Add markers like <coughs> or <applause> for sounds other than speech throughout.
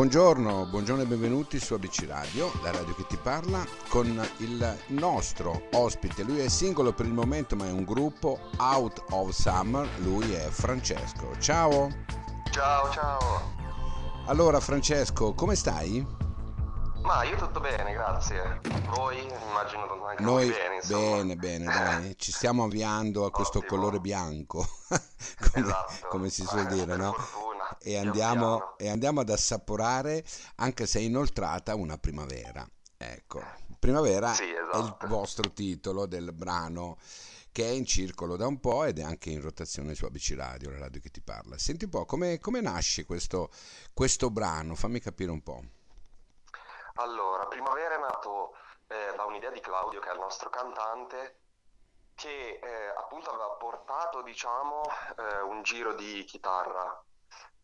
Buongiorno, buongiorno e benvenuti su ABC Radio, la radio che ti parla, con il nostro ospite. Lui è singolo per il momento, ma è un gruppo Out of Summer. Lui è Francesco. Ciao. Ciao, ciao. Allora, Francesco, come stai? Ma io tutto bene, grazie. Voi immagino anche Noi bene, insomma. bene, bene, dai. <laughs> Ci stiamo avviando a questo Ottimo. colore bianco, <laughs> come, Esatto. come si suol dire, no? fortuna, E andiamo, e andiamo ad assaporare, anche se inoltrata, una primavera. Ecco, primavera Sì, è il esatto. vostro titolo del brano che è in circolo da un po' ed è anche in rotazione su ABC Radio, la radio che ti parla. Senti un po', come, come nasce questo, questo brano? Fammi capire un po'. Allora, Primavera è nato eh, da un'idea di Claudio, che è il nostro cantante, che eh, appunto aveva portato, diciamo, eh, un giro di chitarra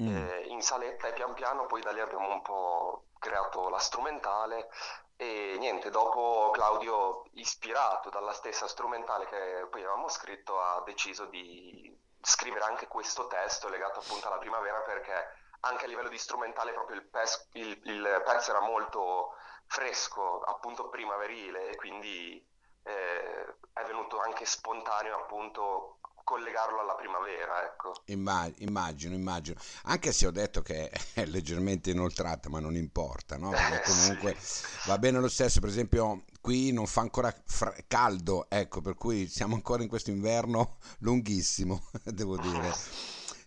Mm. eh, in saletta e pian piano poi da lì abbiamo un po' creato la strumentale e niente, dopo Claudio, ispirato dalla stessa strumentale che poi avevamo scritto, ha deciso di scrivere anche questo testo legato appunto alla primavera perché anche a livello di strumentale proprio il, pes- il- il pezzo era molto fresco, appunto primaverile e quindi eh, è venuto anche spontaneo appunto collegarlo alla primavera, ecco. Imma- immagino, immagino. Anche se ho detto che è leggermente inoltrata, ma non importa, no? Perché Eh, comunque sì. va bene lo stesso. Per esempio, qui non fa ancora fra- caldo, ecco, per cui siamo ancora in questo inverno lunghissimo, <laughs> devo dire.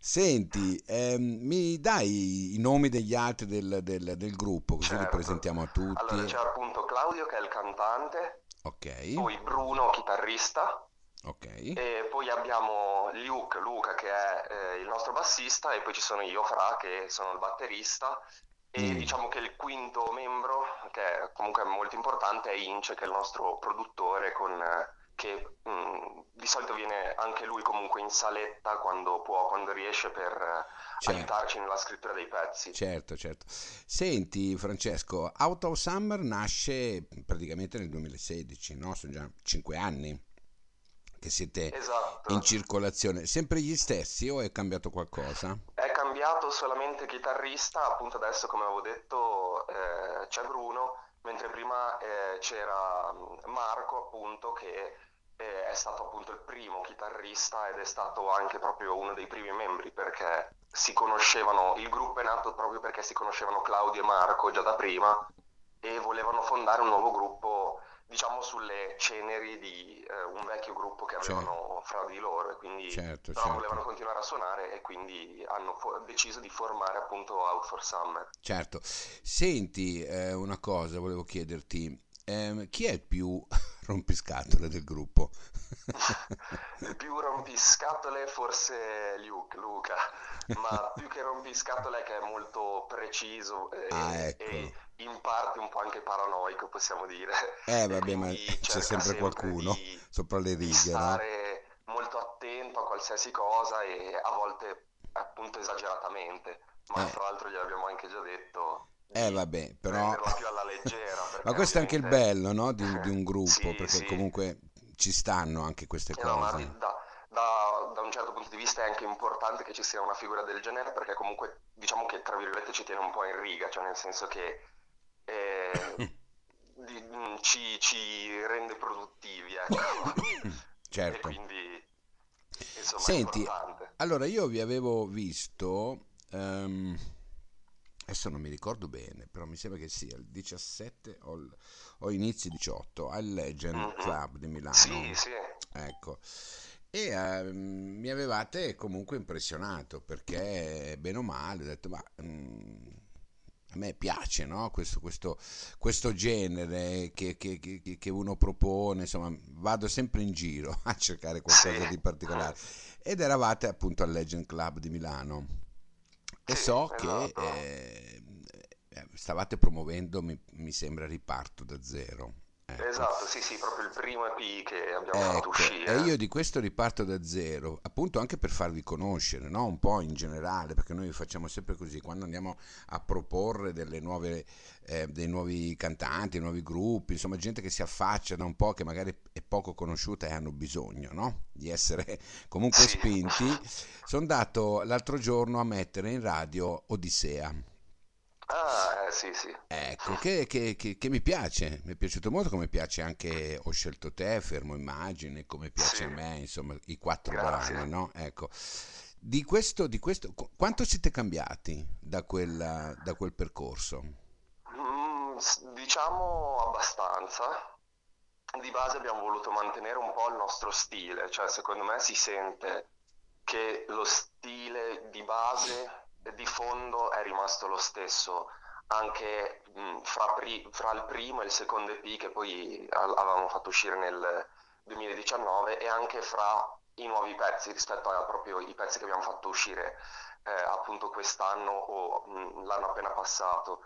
Senti, ehm, mi dai i nomi degli altri del, del- del gruppo, così li Certo. presentiamo a tutti. Allora c'è appunto Claudio che è il cantante, Ok, poi Bruno chitarrista ok. e poi abbiamo Luke, Luca che è eh, il nostro bassista e poi ci sono io, Fra che sono il batterista e Mm. diciamo che il quinto membro, che è comunque molto importante, è Ince che è il nostro produttore con, eh, che mm, di solito viene anche lui comunque in saletta quando può, quando riesce per eh, Certo. aiutarci nella scrittura dei pezzi. Certo, certo. Senti, Francesco, Out of Summer nasce praticamente nel 2016, no? Sono già cinque anni che siete Esatto. in circolazione. Sempre gli stessi o è cambiato qualcosa? È cambiato solamente chitarrista, appunto adesso come avevo detto eh, c'è Bruno, mentre prima eh, c'era mm, Marco appunto che eh, è stato appunto il primo chitarrista ed è stato anche proprio uno dei primi membri perché si conoscevano, il gruppo è nato proprio perché si conoscevano Claudio e Marco già da prima e volevano fondare un nuovo gruppo diciamo sulle ceneri di eh, un vecchio gruppo che avevano fra di loro e quindi Certo, però certo. volevano continuare a suonare e quindi hanno fo- deciso di formare appunto Out for Summer. Certo. Senti, eh, una cosa volevo chiederti. Ehm, chi è il più <laughs> rompiscatole del gruppo? Il più rompiscatole forse Luke, Luca, ma più che rompiscatole che è molto preciso e, Ah, ecco. e in parte un po' anche paranoico possiamo dire. Eh, vabbè, ma c'è sempre qualcuno di- sopra le righe, no? stare molto attento a qualsiasi cosa e a volte appunto esageratamente, ma Eh. fra l'altro gliel'abbiamo anche già detto Eh, vabbè, però... prenderla più alla leggera. <laughs> Ma questo è anche il bello, no? Di, di un gruppo, Sì, perché sì. comunque ci stanno anche queste Eh no, cose. di- da, da- da un certo punto di vista è anche importante che ci sia una figura del genere perché comunque diciamo che tra virgolette ci tiene un po' in riga, cioè nel senso che eh, <laughs> di- mm, ci, ci rende produttivi, ecco. <coughs> E Certo. quindi insomma Senti, allora io vi avevo visto, ehm, adesso non mi ricordo bene, però mi sembra che sia il 17 o, il- o inizi 18 al Legend Mhm. Club di Milano. Sì, sì, Ecco. E ehm, mi avevate comunque impressionato perché bene o male ho detto ma mm, a me piace no? questo, questo, questo genere che, che- che- che uno propone, insomma vado sempre in giro <laughs> a cercare qualcosa di particolare ed eravate appunto al Legend Club di Milano e Sì, so che esatto. eh, eh, stavate promuovendo, mi, mi sembra, Riparto da zero. Ecco. esatto, sì, sì, proprio il primo EP che abbiamo fatto Ecco, uscire. e io di questo riparto da zero, appunto anche per farvi conoscere, no? Un po' in generale, perché noi facciamo sempre così, quando andiamo a proporre delle nuove, eh, dei nuovi cantanti, nuovi gruppi, insomma gente che si affaccia da un po', che magari poco conosciuta e hanno bisogno, no? Di essere <laughs> comunque spinti, <laughs> sono andato l'altro giorno a mettere in radio Odissea. Ah, sì, sì. Ecco, che, che, che, che, mi piace, mi è piaciuto molto, come piace anche Ho scelto te, Fermo Immagine, come piace sì. a me, insomma, i quattro Grazie. brani, no? Ecco. Di questo, di questo, quanto siete cambiati da, quella, da quel percorso? Mm, diciamo abbastanza. Di base abbiamo voluto mantenere un po' il nostro stile, cioè secondo me si sente che lo stile di base di fondo è rimasto lo stesso anche mh, fra, pri- fra, il primo e il secondo EP che poi avevamo fatto uscire nel 2019 e anche fra i nuovi pezzi rispetto a proprio i pezzi che abbiamo fatto uscire eh, appunto quest'anno o mh, l'anno appena passato.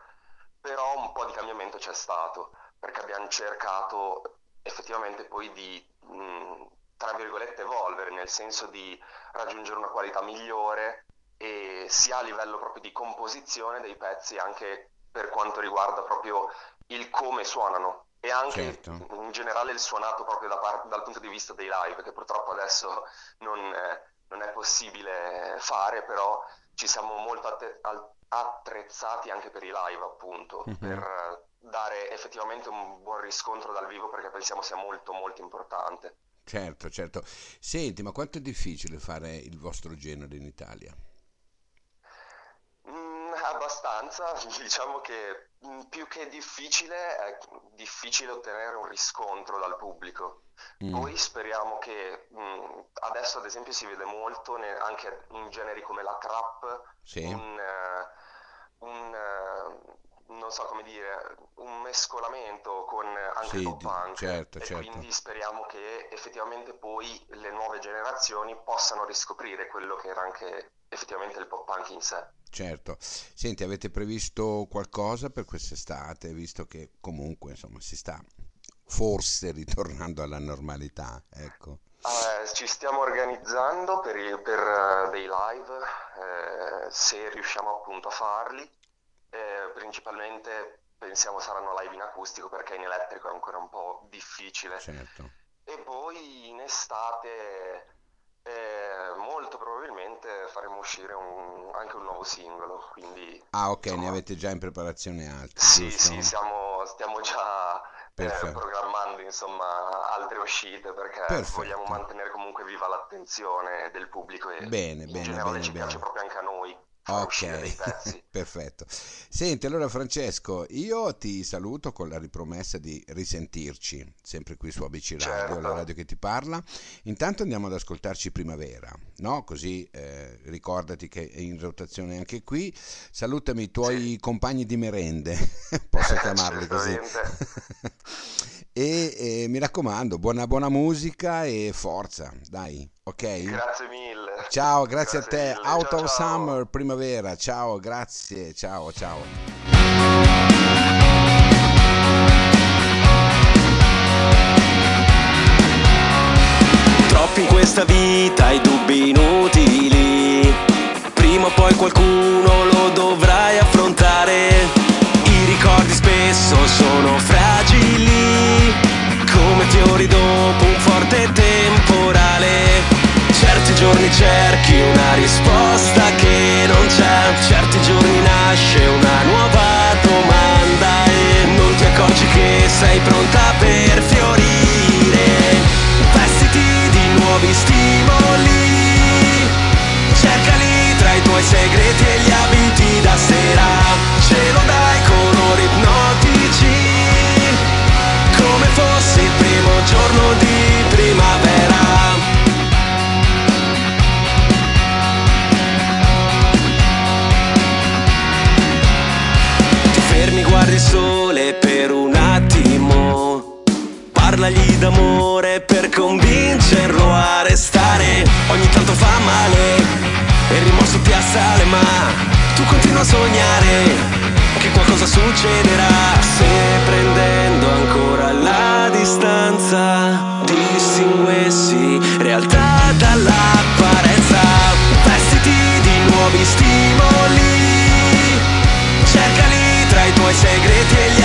Però un po' di cambiamento c'è stato perché abbiamo cercato effettivamente poi di mh, tra virgolette evolvere, nel senso di raggiungere una qualità migliore e sia a livello proprio di composizione dei pezzi anche per quanto riguarda proprio il come suonano e anche certo. in generale il suonato proprio da par- dal punto di vista dei live che purtroppo adesso non, eh, non è possibile fare però ci siamo molto att- attrezzati anche per i live appunto mm-hmm. per dare effettivamente un buon riscontro dal vivo perché pensiamo sia molto molto importante certo certo senti ma quanto è difficile fare il vostro genere in Italia? Abbastanza, <laughs> diciamo che mm, più che difficile è difficile ottenere un riscontro dal pubblico. Mm. Poi speriamo che mh, mm, adesso ad esempio si vede molto ne, anche in generi come la trap, sì. un, uh, un uh, non so come dire, un mescolamento con anche sì, punk certo, e certo. quindi speriamo che effettivamente poi le nuove generazioni possano riscoprire quello che era anche effettivamente il pop punk in sé. Certo. Senti, avete previsto qualcosa per quest'estate, visto che comunque insomma si sta forse ritornando alla normalità, ecco. Eh, ci stiamo organizzando per, i, per uh, dei live, eh, se riusciamo appunto a farli. Eh, principalmente pensiamo saranno live in acustico perché in elettrico è ancora un po' difficile. Certo. E poi in estate eh, molto probabilmente faremo uscire un, anche un nuovo singolo. Quindi, ah, ok, insomma, ne avete già in preparazione altri. Sì, giusto? sì, siamo, stiamo già eh, programmando insomma, altre uscite perché Perfetto. vogliamo mantenere comunque viva l'attenzione del pubblico e bene, in bene, generale bene, ci bene. piace proprio anche Ok, <laughs> perfetto. Senti, allora Francesco, io ti saluto con la ripromessa di risentirci, sempre qui su ABC Radio, certo. la radio che ti parla. Intanto andiamo ad ascoltarci Primavera, no? Così eh, ricordati che è in rotazione anche qui. Salutami i tuoi sì. compagni di merende, <laughs> <laughs> posso chiamarli così. e, e mi raccomando, buona, buona musica e forza, dai, ok? Grazie mille. Ciao, grazie, grazie a te. Mille. Out ciao, of ciao. Summer, primavera. Ciao, grazie. Ciao, ciao. Troppi in questa vita i dubbi inutili. Prima o poi qualcuno lo cerchi una risposta che non c'è, certi giorni nasce una nuova domanda e non ti accorgi che sei pronta e ti assale ma. Tu continua a sognare che qualcosa succederà. Se prendendo ancora la distanza distinguessi realtà dall'apparenza vestiti di nuovi stimoli cercali tra i tuoi segreti e gli